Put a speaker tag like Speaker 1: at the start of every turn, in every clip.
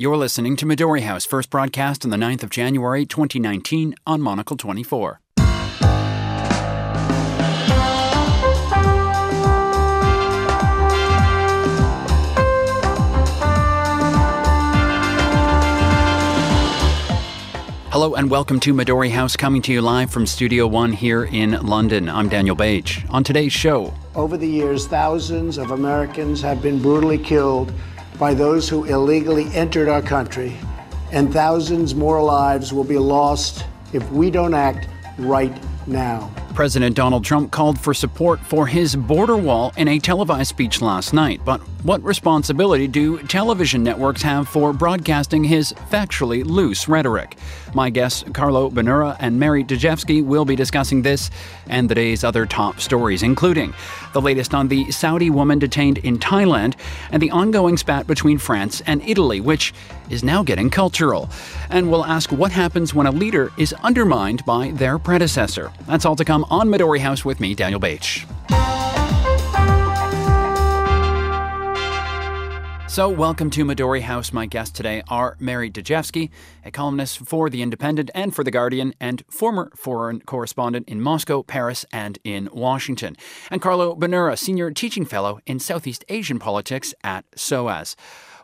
Speaker 1: You're listening to Midori House, first broadcast on the 9th of January 2019 on Monocle 24. Hello and welcome to Midori House, coming to you live from Studio One here in London. I'm Daniel Bach. On today's show,
Speaker 2: over the years, thousands of Americans have been brutally killed by those who illegally entered our country, and thousands more lives will be lost if we don't act right now.
Speaker 1: President Donald Trump called for support for his border wall in a televised speech last night. But what responsibility do television networks have for broadcasting his factually loose rhetoric? My guests, Carlo Bonura and Mary Dejevsky, will be discussing this and the day's other top stories, including the latest on the Saudi woman detained in Thailand and the ongoing spat between France and Italy, which is now getting cultural. And we'll ask what happens when a leader is undermined by their predecessor. That's all to come on Midori House with me, Daniel Bach. So, welcome to Midori House. My guests today are Mary Dejevsky, a columnist for The Independent and for The Guardian, and former foreign correspondent in Moscow, Paris, and in Washington, and Carlo Bonura, senior teaching fellow in Southeast Asian politics at SOAS.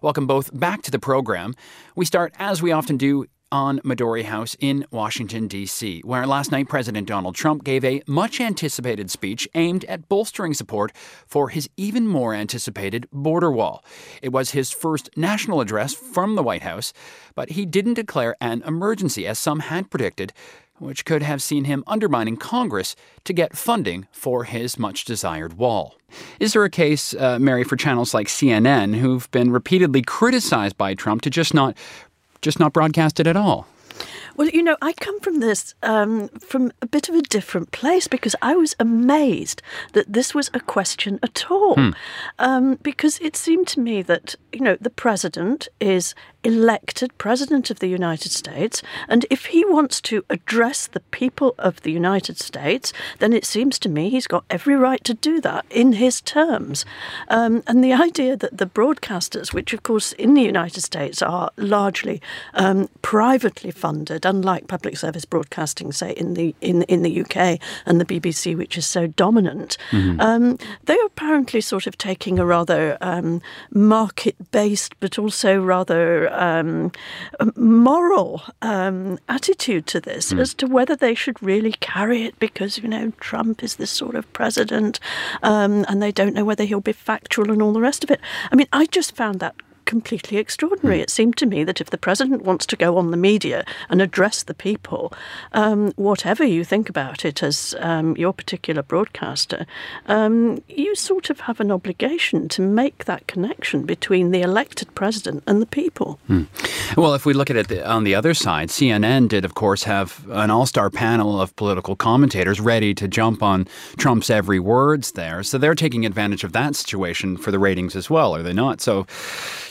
Speaker 1: Welcome both back to the program. We start, as we often do, on Midori House in Washington, D.C., where last night President Donald Trump gave a much anticipated speech aimed at bolstering support for his even more anticipated border wall. It was his first national address from the White House, but he didn't declare an emergency, as some had predicted, which could have seen him undermining Congress to get funding for his much desired wall. Is there a case, uh, Mary, for channels like CNN who've been repeatedly criticized by Trump to just not just not broadcasted at all.
Speaker 3: Well, you know, I come from this um, from a bit of a different place because I was amazed that this was a question at all. Hmm. Um, because it seemed to me that, you know, the president is elected president of the United States, and if he wants to address the people of the United States, then it seems to me he's got every right to do that in his terms. Um, and the idea that the broadcasters, which of course in the United States are largely um, privately funded, unlike public service broadcasting, say in the in in the UK and the BBC, which is so dominant, mm-hmm. um, they're apparently sort of taking a rather um, market-based, but also rather um, moral um, attitude to this mm. as to whether they should really carry it because, you know, Trump is this sort of president um, and they don't know whether he'll be factual and all the rest of it. I mean, I just found that completely extraordinary. Mm. It seemed to me that if the president wants to go on the media and address the people, um, whatever you think about it as um, your particular broadcaster, um, you sort of have an obligation to make that connection between the elected president and the people.
Speaker 1: Mm. Well, if we look at it on the other side, CNN did, of course, have an all star panel of political commentators ready to jump on Trump's every words there. So they're taking advantage of that situation for the ratings as well, are they not? So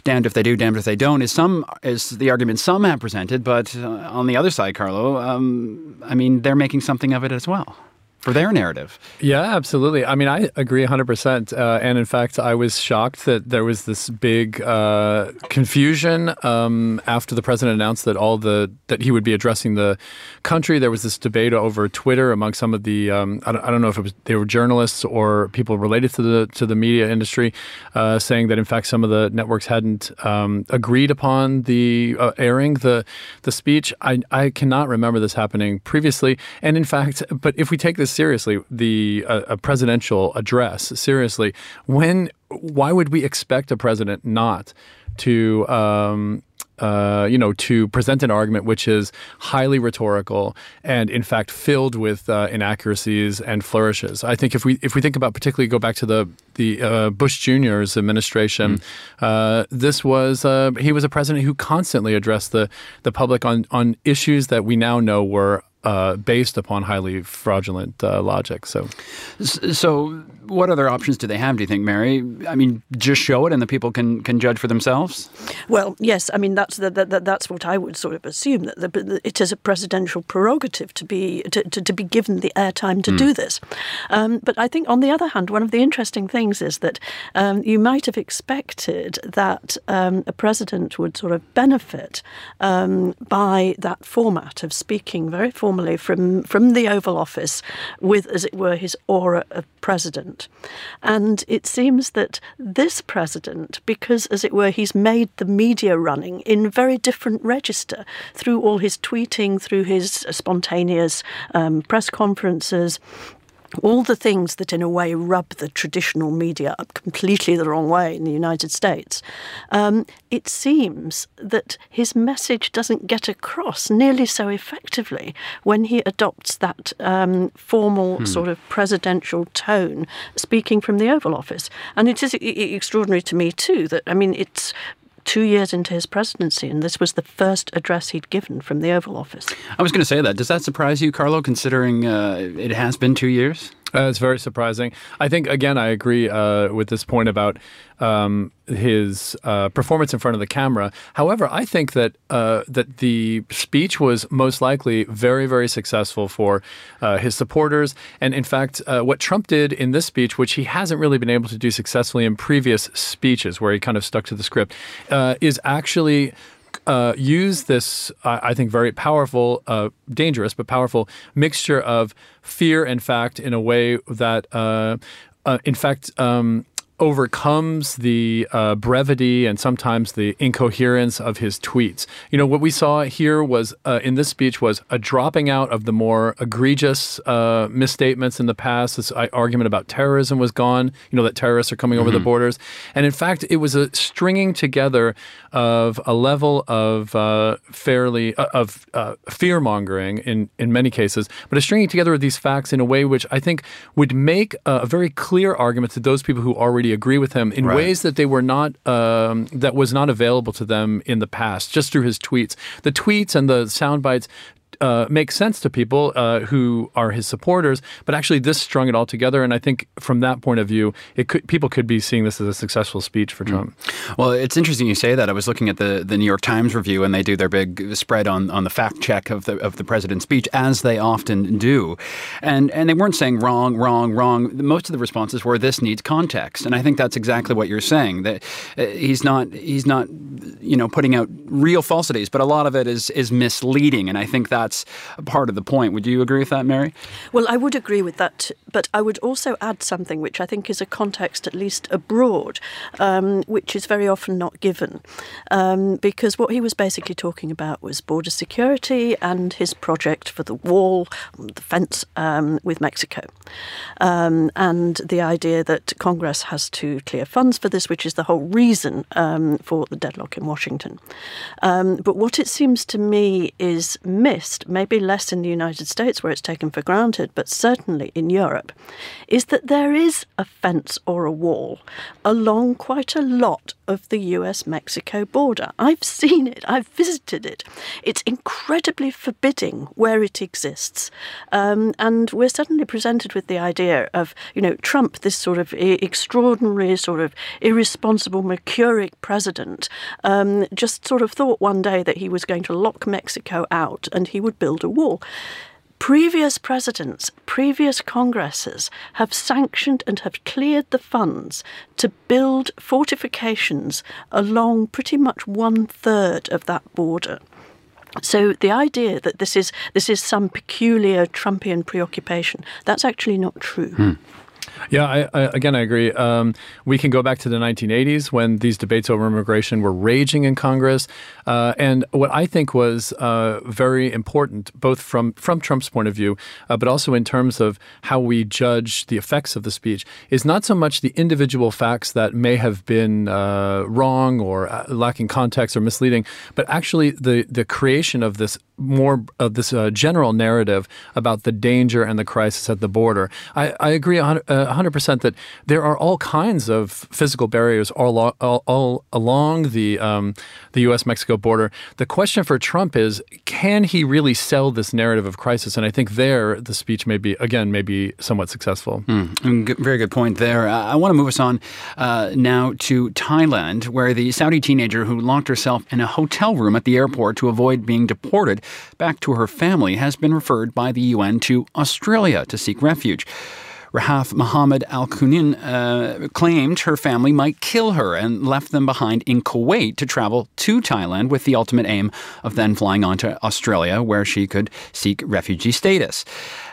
Speaker 1: damned if they do, damned if they don't, is some is the argument some have presented. But uh, on the other side, Carlo, um, I mean, they're making something of it as well for their narrative.
Speaker 4: Yeah, absolutely. I mean, I agree 100%. Uh, and in fact, I was shocked that there was this big uh, confusion um, after the president announced that all the that he would be addressing the country. There was this debate over Twitter among some of the um, I, don't, I, don't, know if it was they were journalists or people related to the to the media industry, uh, saying that in fact some of the networks hadn't um, agreed upon the uh, airing the the speech. I I cannot remember this happening previously. And in fact, but if we take this seriously, the uh, a presidential address seriously, when why would we expect a president not to um, uh, you know, to present an argument which is highly rhetorical and, in fact, filled with uh, inaccuracies and flourishes. I think if we if we think about particularly go back to the the uh, Bush Jr.'s administration, mm. this was uh, he was a president who constantly addressed the the public on on issues that we now know were uh, based upon highly fraudulent uh, logic. So,
Speaker 1: so what other options do they have? Do you think, Mary? I mean, just show it, and the people can can judge for themselves.
Speaker 3: Well, yes. I mean, that's the, the, that's what I would sort of assume that the, it is a presidential prerogative to be to, to, to be given the airtime to mm. do this. Um, but I think, on the other hand, one of the interesting things is that um, you might have expected that um, a president would sort of benefit um, by that format of speaking very from from the Oval Office with, as it were, his aura of president. And it seems that this president, because, as it were, he's made the media running in very different register through all his tweeting, through his spontaneous um, press conferences, all the things that, in a way, rub the traditional media up completely the wrong way in the United States, um, it seems that his message doesn't get across nearly so effectively when he adopts that um, formal hmm. sort of presidential tone, speaking from the Oval Office. And it is extraordinary to me, too, that, I mean, it's two years into his presidency, and this was the first address he'd given from the Oval Office.
Speaker 1: I was going to say that. Does that surprise you, Carlo, considering uh, it has been two years?
Speaker 4: Uh, it's very surprising. I think again, I agree uh, with this point about um, his uh, performance in front of the camera. However, I think that uh, that the speech was most likely very, very successful for uh, his supporters. And in fact, uh, what Trump did in this speech, which he hasn't really been able to do successfully in previous speeches, where he kind of stuck to the script, is actually uh, use this, I think, very powerful, uh, dangerous, but powerful mixture of fear and fact in a way that, uh, uh in fact, um, overcomes the uh, brevity and sometimes the incoherence of his tweets. You know, what we saw here was uh, in this speech was a dropping out of the more egregious uh, misstatements in the past. This uh, argument about terrorism was gone. You know that terrorists are coming mm-hmm. over the mm-hmm. borders, and in fact, it was a stringing together of a level of uh, fairly uh, of fear mongering in in many cases, but a stringing together of these facts in a way which I think would make a very clear argument to those people who already agree with him in right. ways that they were not um, that was not available to them in the past, just through his tweets. The tweets and the sound bites uh, makes sense to people uh, who are his supporters, but actually this strung it all together. And I think from that point of view, it could, people could be seeing this as a successful speech for Trump.
Speaker 1: Mm. Well, it's interesting you say that. I was looking at the, the New York Times review, and they do their big spread on, on the fact check of the of the president's speech, as they often do, and and they weren't saying wrong, wrong, wrong. Most of the responses were this needs context, and I think that's exactly what you're saying. That uh, he's not he's not you know putting out real falsities, but a lot of it is is misleading, and I think that that's part of the point. Would you agree with that, Mary?
Speaker 3: Well, I would agree with that, but I would also add something which I think is a context, at least abroad, um, which is very often not given. Um, because what he was basically talking about was border security and his project for the wall, the fence um, with Mexico. Um, and the idea that Congress has to clear funds for this, which is the whole reason um, for the deadlock in Washington. Um, but what it seems to me is missed maybe less in the United States where it's taken for granted, but certainly in Europe, is that there is a fence or a wall along quite a lot of the US Mexico border. I've seen it, I've visited it. It's incredibly forbidding where it exists. Um, and we're suddenly presented with the idea of, you know, Trump, this sort of extraordinary, sort of irresponsible, mercuric president, um, just sort of thought one day that he was going to lock Mexico out and he would build a wall. Previous presidents, previous Congresses have sanctioned and have cleared the funds to build fortifications along pretty much one third of that border. So the idea that this is this is some peculiar Trumpian preoccupation, that's actually not true. Hmm.
Speaker 4: Yeah, I, I, again, I agree. Um, we can go back to the 1980s when these debates over immigration were raging in Congress. Uh, and what I think was uh, very important, both from, from Trump's point of view, uh, but also in terms of how we judge the effects of the speech, is not so much the individual facts that may have been uh, wrong or uh, lacking context or misleading, but actually the, the creation of this more of this uh, general narrative about the danger and the crisis at the border. I, I agree 100, uh, percent that there are all kinds of physical barriers all, all, all along the um, the U.S. Mexico border. The question for Trump is: can he really sell this narrative of crisis? And I think there the speech may be again may be somewhat successful.
Speaker 1: Mm, very good point there. I want to move us on uh, now to Thailand, where the Saudi teenager who locked herself in a hotel room at the airport to avoid being deported back to her family has been referred by the UN to Australia to seek refuge. Rahaf Mohammed Al Qunun uh, claimed her family might kill her and left them behind in Kuwait to travel to Thailand with the ultimate aim of then flying on to Australia where she could seek refugee status.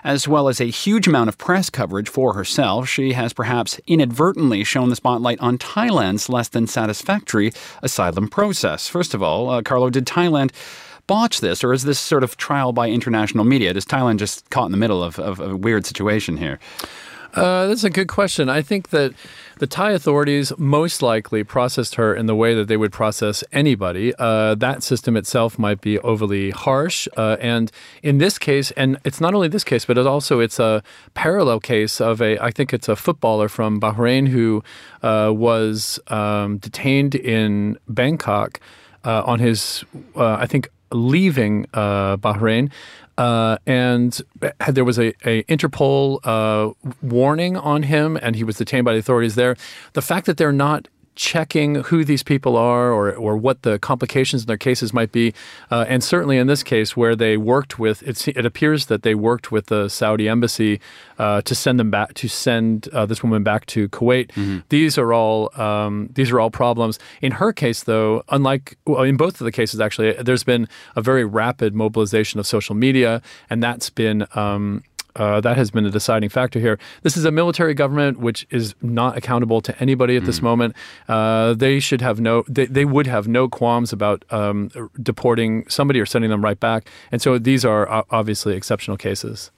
Speaker 1: As well as a huge amount of press coverage for herself, she has perhaps inadvertently shown the spotlight on Thailand's less than satisfactory asylum process. First of all, uh, Carlo, did Thailand botch this, or is this sort of trial by international media? Is Thailand just caught in the middle of, of a weird situation here?
Speaker 4: Uh, that's a good question. I think that the Thai authorities most likely processed her in the way that they would process anybody. Uh, that system itself might be overly harsh, uh, and in this case, and it's not only this case, but it also it's a parallel case of a. I think it's a footballer from Bahrain who uh, was um, detained in Bangkok uh, on his, uh, I think, leaving Bahrain. Uh, and there was a, a Interpol uh, warning on him, and he was detained by the authorities there. The fact that they're not checking who these people are or, or what the complications in their cases might be. Uh, and certainly in this case, where they worked with, it, it appears that they worked with the Saudi embassy uh, to send them back, to send uh, this woman back to Kuwait. Mm-hmm. These are all um, these are all problems. In her case, though, unlike well, in both of the cases, actually, there's been a very rapid mobilization of social media, and that's been um, uh, that has been a deciding factor here. This is a military government which is not accountable to anybody at mm. this hmm. moment. Uh, they should have no, they, they would have no qualms about um, deporting somebody or sending them right back. And so these are obviously exceptional cases.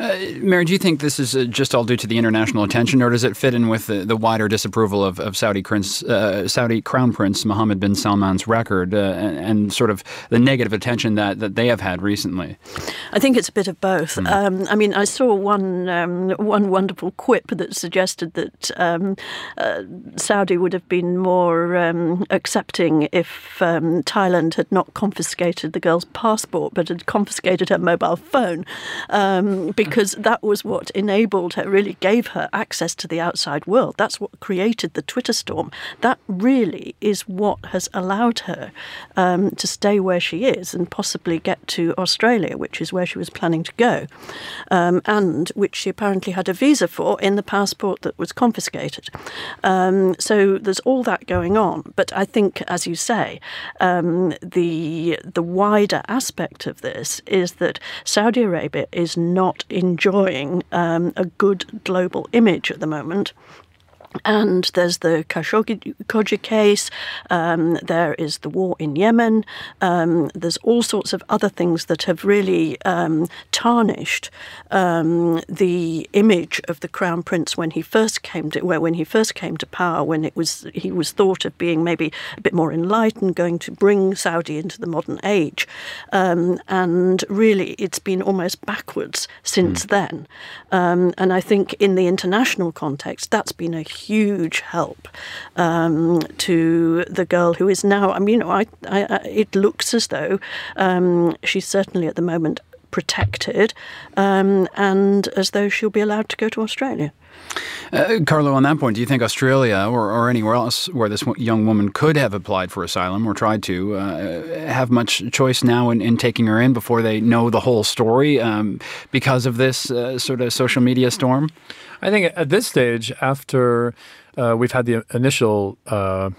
Speaker 1: Uh, Mary, do you think this is uh, just all due to the international attention, or does it fit in with the, the wider disapproval of, of Saudi, Prince, uh, Saudi Crown Prince Mohammed bin Salman's record uh, and, and, sort of the negative attention that, that they have had recently?
Speaker 3: I think it's a bit of both. Mm. Um, I mean, I saw one um, one wonderful quip that suggested that um, uh, Saudi would have been more um, accepting if um, Thailand had not confiscated the girl's passport, but had confiscated her mobile phone. Um, because that was what enabled her, really gave her access to the outside world. That's what created the Twitter storm. That really is what has allowed her um, to stay where she is and possibly get to Australia, which is where she was planning to go, um, and which she apparently had a visa for in the passport that was confiscated. Um, so there's all that going on. But I think, as you say, um, the the wider aspect of this is that Saudi Arabia is not enjoying um, a good global image at the moment. And there's the Khashoggi case. Um, there is the war in Yemen. Um, there's all sorts of other things that have really um, tarnished um, the image of the crown prince when he first came to when he first came to power. When it was he was thought of being maybe a bit more enlightened, going to bring Saudi into the modern age, um, and really it's been almost backwards since mm. then. Um, and I think in the international context, that's been a huge help um, to the girl who is now. I mean, you know, I, I, it looks as though um, she's certainly at the moment protected, um, and as though she'll be allowed to go to Australia.
Speaker 1: Uh, Carlo, on that point, do you think Australia or, or, anywhere else where this young woman could have applied for asylum or tried to uh, have much choice now in, in, taking her in before they know the whole story um, because of this uh, sort of social media storm?
Speaker 4: I think at this stage, after uh, we've had the initial uh,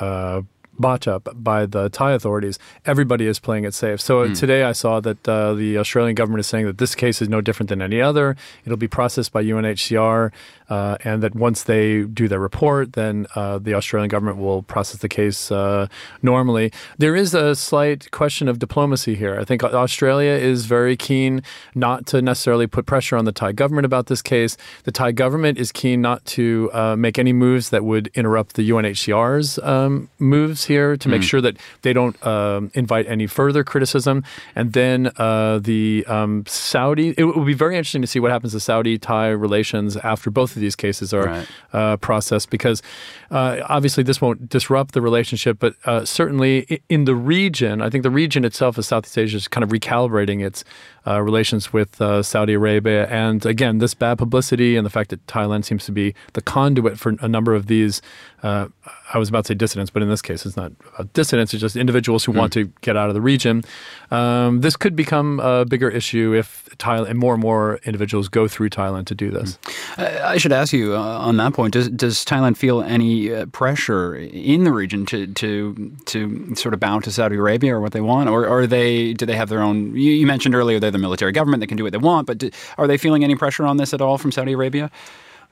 Speaker 4: uh, botch up by the Thai authorities, everybody is playing it safe. So mm. today I saw that uh, the Australian government is saying that this case is no different than any other. It'll be processed by UNHCR, uh, and that once they do their report, then uh, the Australian government will process the case uh, normally. There is a slight question of diplomacy here. I think Australia is very keen not to necessarily put pressure on the Thai government about this case. The Thai government is keen not to uh, make any moves that would interrupt the UNHCR's um, moves here to make mm. sure that they don't um, invite any further criticism. And then uh, the um, Saudi, it will be very interesting to see what happens to Saudi Thai relations after both of these cases are right. uh, processed because uh, obviously this won't disrupt the relationship, but uh, certainly in the region, I think the region itself of Southeast Asia is kind of recalibrating its uh, relations with uh, Saudi Arabia. And again, this bad publicity and the fact that Thailand seems to be the conduit for a number of these uh, I was about to say dissidents, but in this case, it's not dissidents. It's just individuals who mm. want to get out of the region. Um, this could become a bigger issue if Thailand and more and more individuals go through Thailand to do this.
Speaker 1: Mm. I should ask you uh, on that point: Does does Thailand feel any uh, pressure in the region to to to sort of bow to Saudi Arabia or what they want, or, or are they do they have their own? You, you, mentioned earlier they're the military government; they can do what they want. But do, are they feeling any pressure on this at all from Saudi Arabia?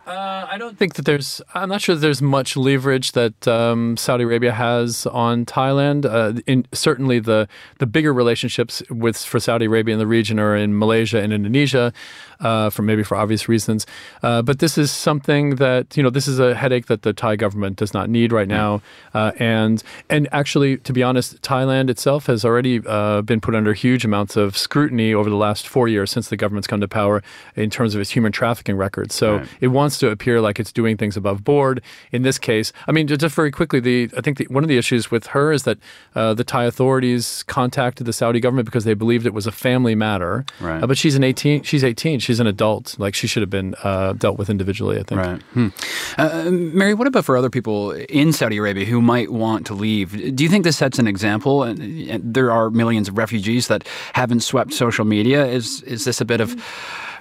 Speaker 4: Uh, I don't think that there's. I'm not sure there's much leverage that um, Saudi Arabia has on Thailand. Uh, in certainly the the bigger relationships with for Saudi Arabia in the region are in Malaysia and Indonesia uh, for maybe for obvious reasons. Uh, but this is something that you know this is a headache that the Thai government does not need right now. Uh, and and actually, to be honest, Thailand itself has already uh, been put under huge amounts of scrutiny over the last four years since the government's come to power in terms of its human trafficking records. So right. it wants to appear like it's doing things above board. In this case, I mean, just very quickly, the I think the, one of the issues with her is that uh, the Thai authorities contacted the Saudi government because they believed it was a family matter. Right. Uh, but she's an 18. She's 18 she's an adult. Like she should have been uh, dealt with individually. I think.
Speaker 1: Right. Hmm. Uh, Mary, what about for other people in Saudi Arabia who might want to leave? Do you think this sets an example? And there are millions of refugees that haven't swept social media. Is is this a bit of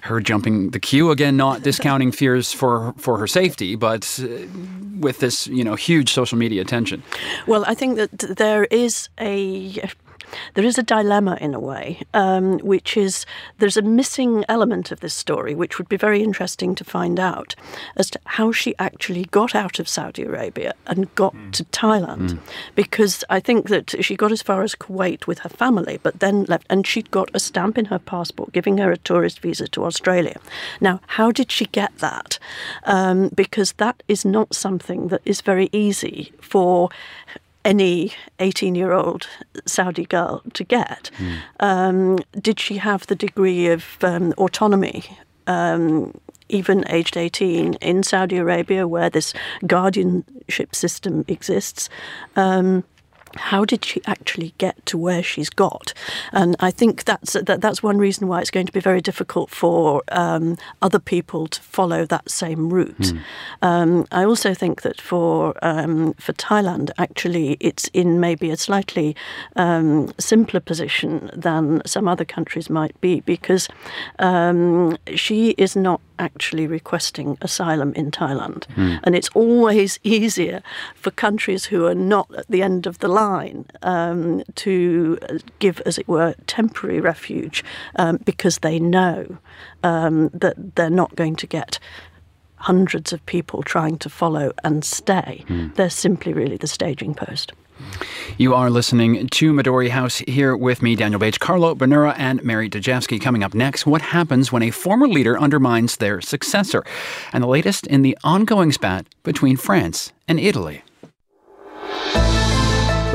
Speaker 1: her jumping the queue again, not discounting fears for for her safety, but uh, with this you know huge social media attention.
Speaker 3: Well, I think that there is a there is a dilemma in a way, um, which is there's a missing element of this story, which would be very interesting to find out as to how she actually got out of Saudi Arabia and got mm. to Thailand. Mm. Because I think that she got as far as Kuwait with her family, but then left, and she'd got a stamp in her passport giving her a tourist visa to Australia. Now, how did she get that? Um, because that is not something that is very easy for any 18 year old Saudi girl to get. Mm. Um, did she have the degree of um, autonomy? Um, even aged 18 in Saudi Arabia, where this guardianship system exists. Um, how did she actually get to where she's got? And I think that's that, that's one reason why it's going to be very difficult for um, other people to follow that same route. Mm. Um, I also think that for um, for Thailand, actually, it's in maybe a slightly um, simpler position than some other countries might be because um, she is not actually requesting asylum in Thailand. Mm. And it's always easier for countries who are not at the end of the line um, to give, as it were, temporary refuge um, because they know um, that they're not going to get hundreds of people trying to follow and stay. Mm. They're simply really the staging post.
Speaker 1: You are listening to Midori House here with me, Daniel Bach, Carlo Bonura, and Mary Dejevsky. Coming up next, what happens when a former leader undermines their successor? And the latest in the ongoing spat between France and Italy.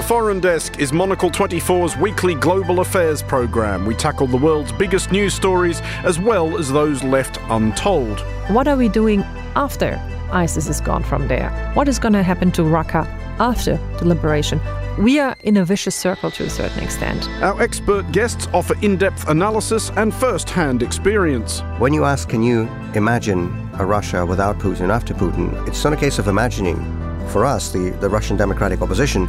Speaker 5: The Foreign Desk is Monocle 24's weekly global affairs program. We tackle the world's biggest news stories as well as those left untold.
Speaker 6: What are we doing after ISIS is gone from there? What is going to happen to Raqqa after the liberation. We are in a vicious circle to a certain extent.
Speaker 5: Our expert guests offer in depth analysis and first hand experience.
Speaker 7: When you ask, can you imagine a Russia without Putin after Putin, it's not a case of imagining. For us, the, the Russian democratic opposition,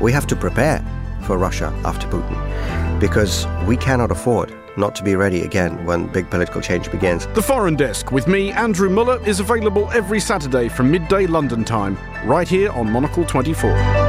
Speaker 7: we have to prepare for Russia after Putin because we cannot afford not to be ready again when big political change begins.
Speaker 5: The Foreign Desk with me, Andrew Mueller, is available every Saturday from midday London time, right here on Monocle 24.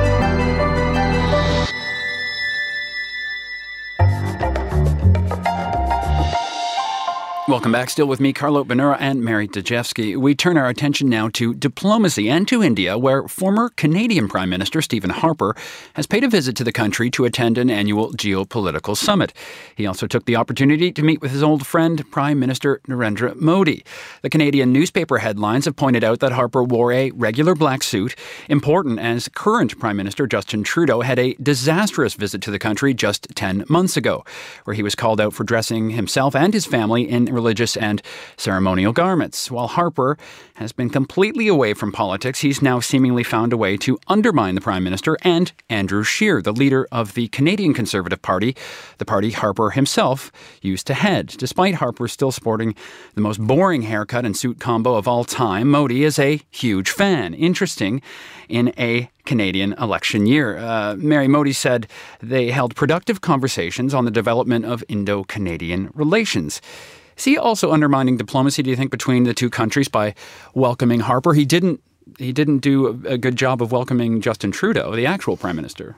Speaker 1: Welcome back. Still with me, Carlo Bonura and Mary Dejevsky. We turn our attention now to diplomacy and to India, where former Canadian Prime Minister Stephen Harper has paid a visit to the country to attend an annual geopolitical summit. He also took the opportunity to meet with his old friend, Prime Minister Narendra Modi. The Canadian newspaper headlines have pointed out that Harper wore a regular black suit, important as current Prime Minister Justin Trudeau had a disastrous visit to the country just 10 months ago, where he was called out for dressing himself and his family in religious and ceremonial garments. While Harper has been completely away from politics, he's now seemingly found a way to undermine the Prime Minister and Andrew Scheer, the leader of the Canadian Conservative Party, the party Harper himself used to head. Despite Harper still sporting the most boring haircut and suit combo of all time, Modi is a huge fan. Interesting in a Canadian election year. Uh, Mary Modi said they held productive conversations on the development of Indo Canadian relations. Is he also undermining diplomacy, do you think, between the two countries by welcoming Harper? He didn't he didn't do a good job of welcoming Justin Trudeau, the actual prime minister.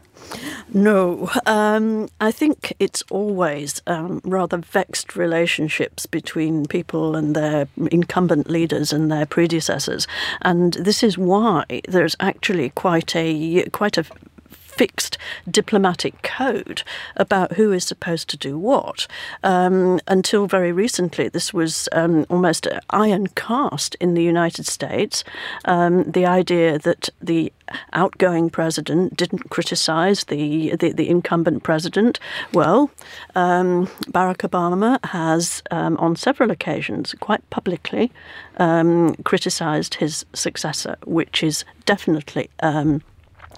Speaker 3: No, um, I think it's always um, rather vexed relationships between people and their incumbent leaders and their predecessors, and this is why there's actually quite a quite a fixed diplomatic code about who is supposed to do what. Um, until very recently, this was um, almost iron cast in the United States. Um, the idea that the outgoing president didn't criticize the, the, the incumbent president. Well, um, Barack Obama has, um, on several occasions, quite publicly um, criticized his successor, which is definitely um,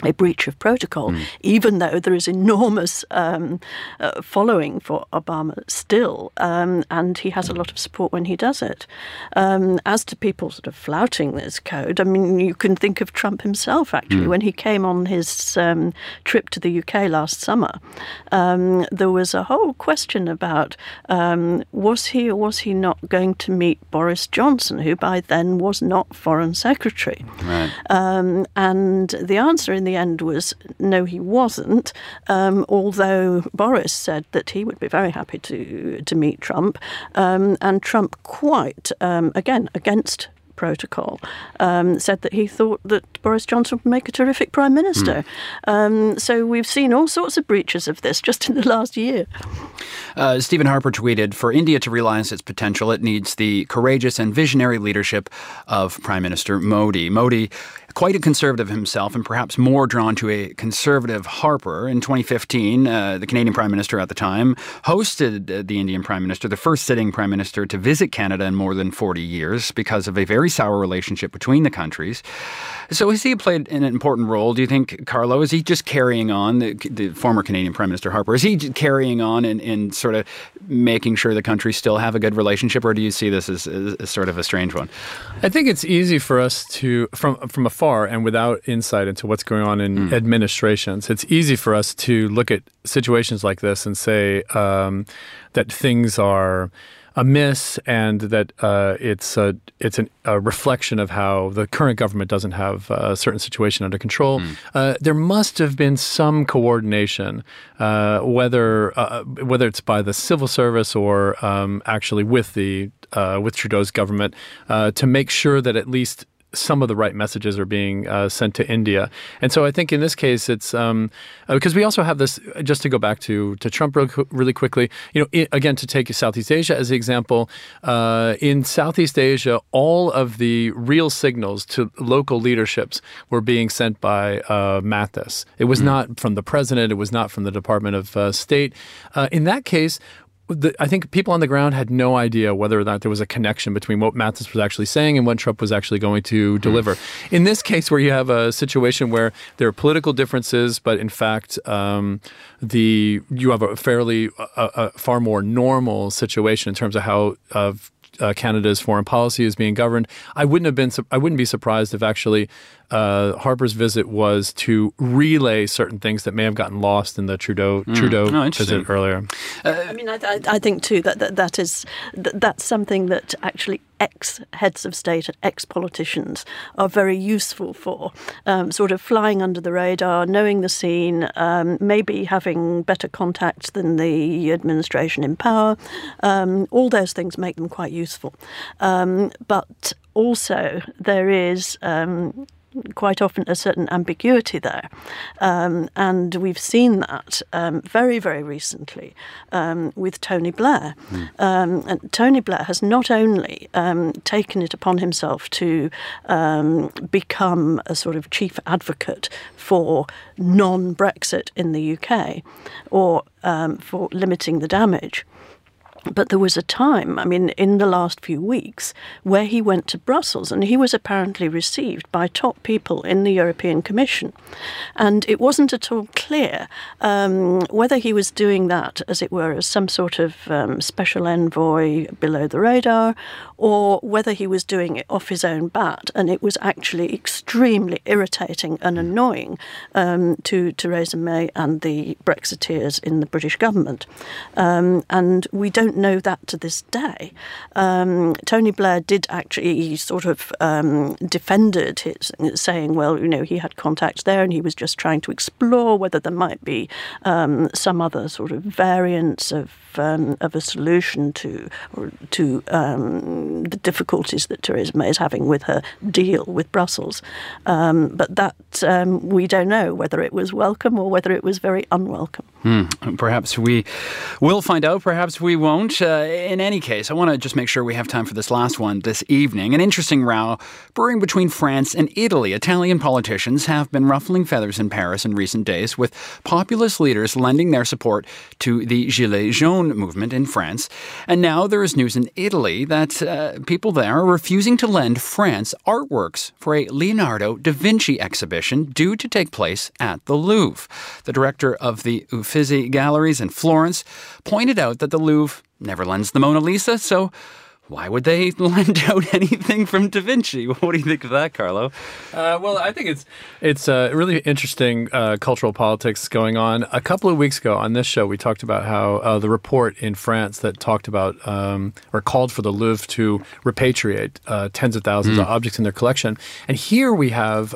Speaker 3: a breach of protocol, mm. even though there is enormous um, uh, following for Obama still, um, and he has a lot of support when he does it. Um, as to people sort of flouting this code, I mean, you can think of Trump himself actually mm. when he came on his um, trip to the UK last summer. Um, there was a whole question about um, was he or was he not going to meet Boris Johnson, who by then was not foreign secretary, right. and the answer in the the end was no, he wasn't. Um, although Boris said that he would be very happy to to meet Trump, um, and Trump quite um, again against protocol, um, said that he thought that Boris Johnson would make a terrific prime minister. Mm. Um, so we've seen all sorts of breaches of this just in the last year.
Speaker 1: Uh, Stephen Harper tweeted For India to realize its potential, it needs the courageous and visionary leadership of Prime Minister Modi. Modi quite a conservative himself and perhaps more drawn to a conservative Harper. In 2015, uh, the Canadian Prime Minister at the time hosted uh, the Indian Prime Minister, the first sitting Prime Minister to visit Canada in more than 40 years because of a very sour relationship between the countries. So has he played an important role, do you think, Carlo? Is he just carrying on, the, the former Canadian Prime Minister Harper, is he carrying on in sort of making sure the countries still have a good relationship, or do you see this as, as, as sort of a strange one?
Speaker 4: I think it's easy for us to, from, from afar and without insight into what's going on in mm. administrations, it's easy for us to look at situations like this and say um, that things are amiss and that uh, it's a it's an, a reflection of how the current government doesn't have a certain situation under control. Mm. Uh, there must have been some coordination, uh, whether uh, whether it's by the civil service or um, actually with the uh, with Trudeau's government, uh, to make sure that at least some of the right messages are being uh, sent to India. And so I think in this case, it's um, uh, because we also have this. Just to go back to to Trump really quickly, you know, it, again to take Southeast Asia as the example, uh, in Southeast Asia, all of the real signals to local leaderships were being sent by uh, Mattis. It was mm. not from the president. It was not from the Department of uh, State. Uh, in that case, the, I think people on the ground had no idea whether or not there was a connection between what Mattis was actually saying and what Trump was actually going to hmm. deliver. In this case, where you have a situation where there are political differences, but in fact, um, the you have a fairly a, a, far more normal situation in terms of how of uh, Canada's foreign policy is being governed. I wouldn't have been I wouldn't be surprised if actually uh, Harper's visit was to relay certain things that may have gotten lost in the Trudeau
Speaker 1: Mm.
Speaker 4: Trudeau
Speaker 1: Oh,
Speaker 4: visit earlier.
Speaker 3: I mean, I, I, I think too that that, that is that, that's something that actually ex heads of state and ex politicians are very useful for, um, sort of flying under the radar, knowing the scene, um, maybe having better contacts than the administration in power. Um, all those things make them quite useful, um, but also there is. Quite often a certain ambiguity there. Um, and we've seen that um, very, very recently um, with Tony Blair. Um, and Tony Blair has not only um, taken it upon himself to um, become a sort of chief advocate for non Brexit in the UK or um, for limiting the damage. But there was a time, I mean, in the last few weeks, where he went to Brussels and he was apparently received by top people in the European Commission. And it wasn't at all clear um, whether he was doing that, as it were, as some sort of um, special envoy below the radar, or whether he was doing it off his own bat. And it was actually extremely irritating and annoying um, to Theresa May and the Brexiteers in the British government. Um, and we don't know that to this day. Um, Tony Blair did actually sort of um, defended his, saying, well, you know, he had contacts there and he was just trying to explore whether there might be um, some other sort of variants of um, of a solution to to um, the difficulties that Theresa May is having with her deal with Brussels. Um, but that we don't know whether it was welcome or whether it was very unwelcome.
Speaker 1: Hmm. Perhaps we will find out. Perhaps we won't. Uh, in any case, I want to just make sure we have time for this last one this evening. An interesting row brewing between France and Italy. Italian politicians have been ruffling feathers in Paris in recent days, with populist leaders lending their support to the Gilets jaunes movement in France. And now there is news in Italy that uh, people there are refusing to lend France artworks for a Leonardo da Vinci exhibition due to take place at the Louvre. The director of the Uffizi Galleries in Florence pointed out that the Louvre never lends the Mona Lisa, so why would they lend out anything from Da Vinci? What do you think of that, Carlo?
Speaker 4: Uh, well, I think it's it's uh, really interesting uh, cultural politics going on. A couple of weeks ago on this show, we talked about how uh, the report in France that talked about um, or called for the Louvre to repatriate uh, tens of thousands of objects in their collection, and here we have.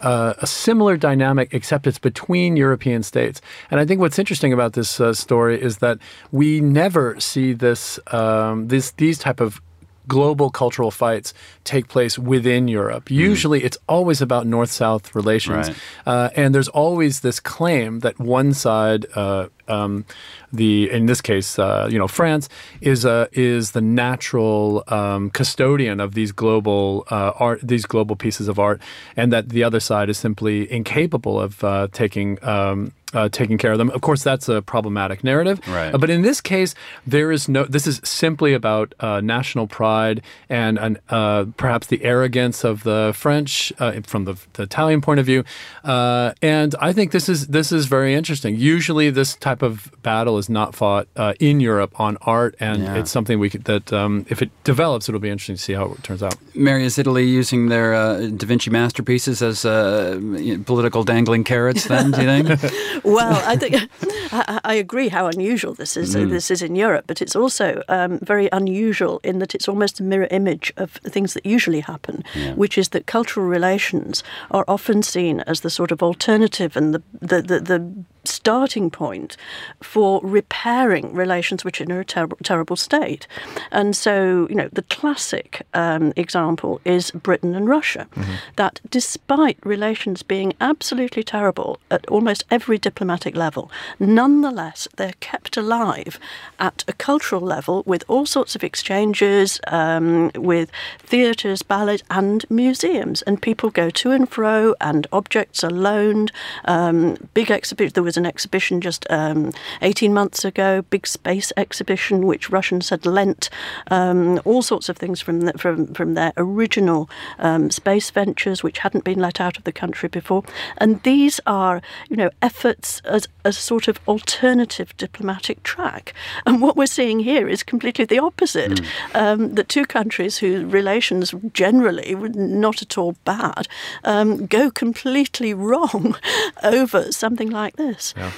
Speaker 4: Uh, a similar dynamic, except it's between European states. And I think what's interesting about this uh, story is that we never see this, um, this these type of global cultural fights take place within Europe. Usually, it's always about North-South relations,
Speaker 1: Right.
Speaker 4: uh, and there's always this claim that one side. Uh, um, the in this case, uh, you know, France is uh, is the natural um, custodian of these global uh, art, these global pieces of art, and that the other side is simply incapable of uh, taking. Um, uh, taking care of them. Of course, that's a problematic narrative.
Speaker 1: Right.
Speaker 4: Uh, but in this case, there is no. This is simply about uh, national pride and an, uh, perhaps the arrogance of the French uh, from the, the Italian point of view. Uh, and I think this is this is very interesting. Usually, this type of battle is not fought uh, in Europe on art, and
Speaker 1: Yeah.
Speaker 4: it's something we could, that um, if it develops, it'll be interesting to see how it turns out.
Speaker 1: Mary, is Italy using their uh, Da Vinci masterpieces as uh, political dangling carrots then, do you think?
Speaker 3: Well, I think I, I agree how unusual this is. uh, This is in Europe, but it's also um, very unusual in that it's almost a mirror image of things that usually happen, which is that cultural relations are often seen as the sort of alternative and the the, the, the starting point for repairing relations which are in a terrible, terrible state. And so, you know, the classic um, example is Britain and Russia, that despite relations being absolutely terrible at almost every diplomatic level, nonetheless, they're kept alive at a cultural level with all sorts of exchanges um, with theatres, ballets, and museums. And people go to and fro, and objects are loaned. Um, big exhibition. There was an exhibition just um, 18 months ago, big space exhibition, which Russians had lent um, all sorts of things from the, from from their original um, space ventures, which hadn't been let out of the country before. And these are, you know, efforts as a sort of alternative diplomatic track. And what we're seeing here is completely the opposite. Mm. Um, the two countries whose relations generally were not at all bad um, go completely wrong over something like this.
Speaker 1: Yeah.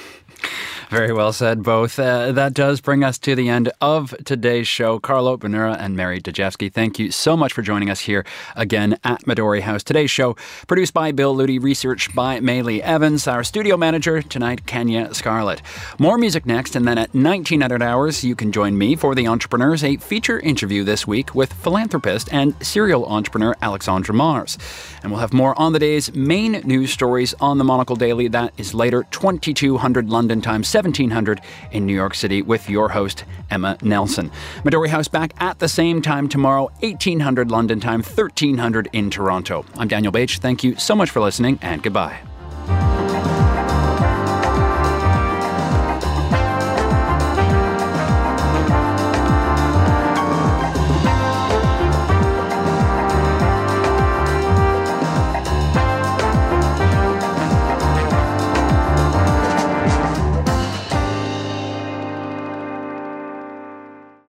Speaker 1: Very well said, both. Uh, that does bring us to the end of today's show. Carlo Bonura and Mary Dejevsky, thank you so much for joining us here again at Midori House. Today's show, produced by Bill Ludi, researched by Maylee Evans. Our studio manager tonight, Kenya Scarlett. More music next, and then at 1900 hours, you can join me for The Entrepreneurs, a feature interview this week with philanthropist and serial entrepreneur Alexandre Mars. And we'll have more on the day's main news stories on the Monocle Daily. That is later, 2200 London time, 1700 in New York City with your host, Emma Nelson. Midori House back at the same time tomorrow, 1800 London time, 1300 in Toronto. I'm Daniel Bach. Thank you so much for listening and goodbye.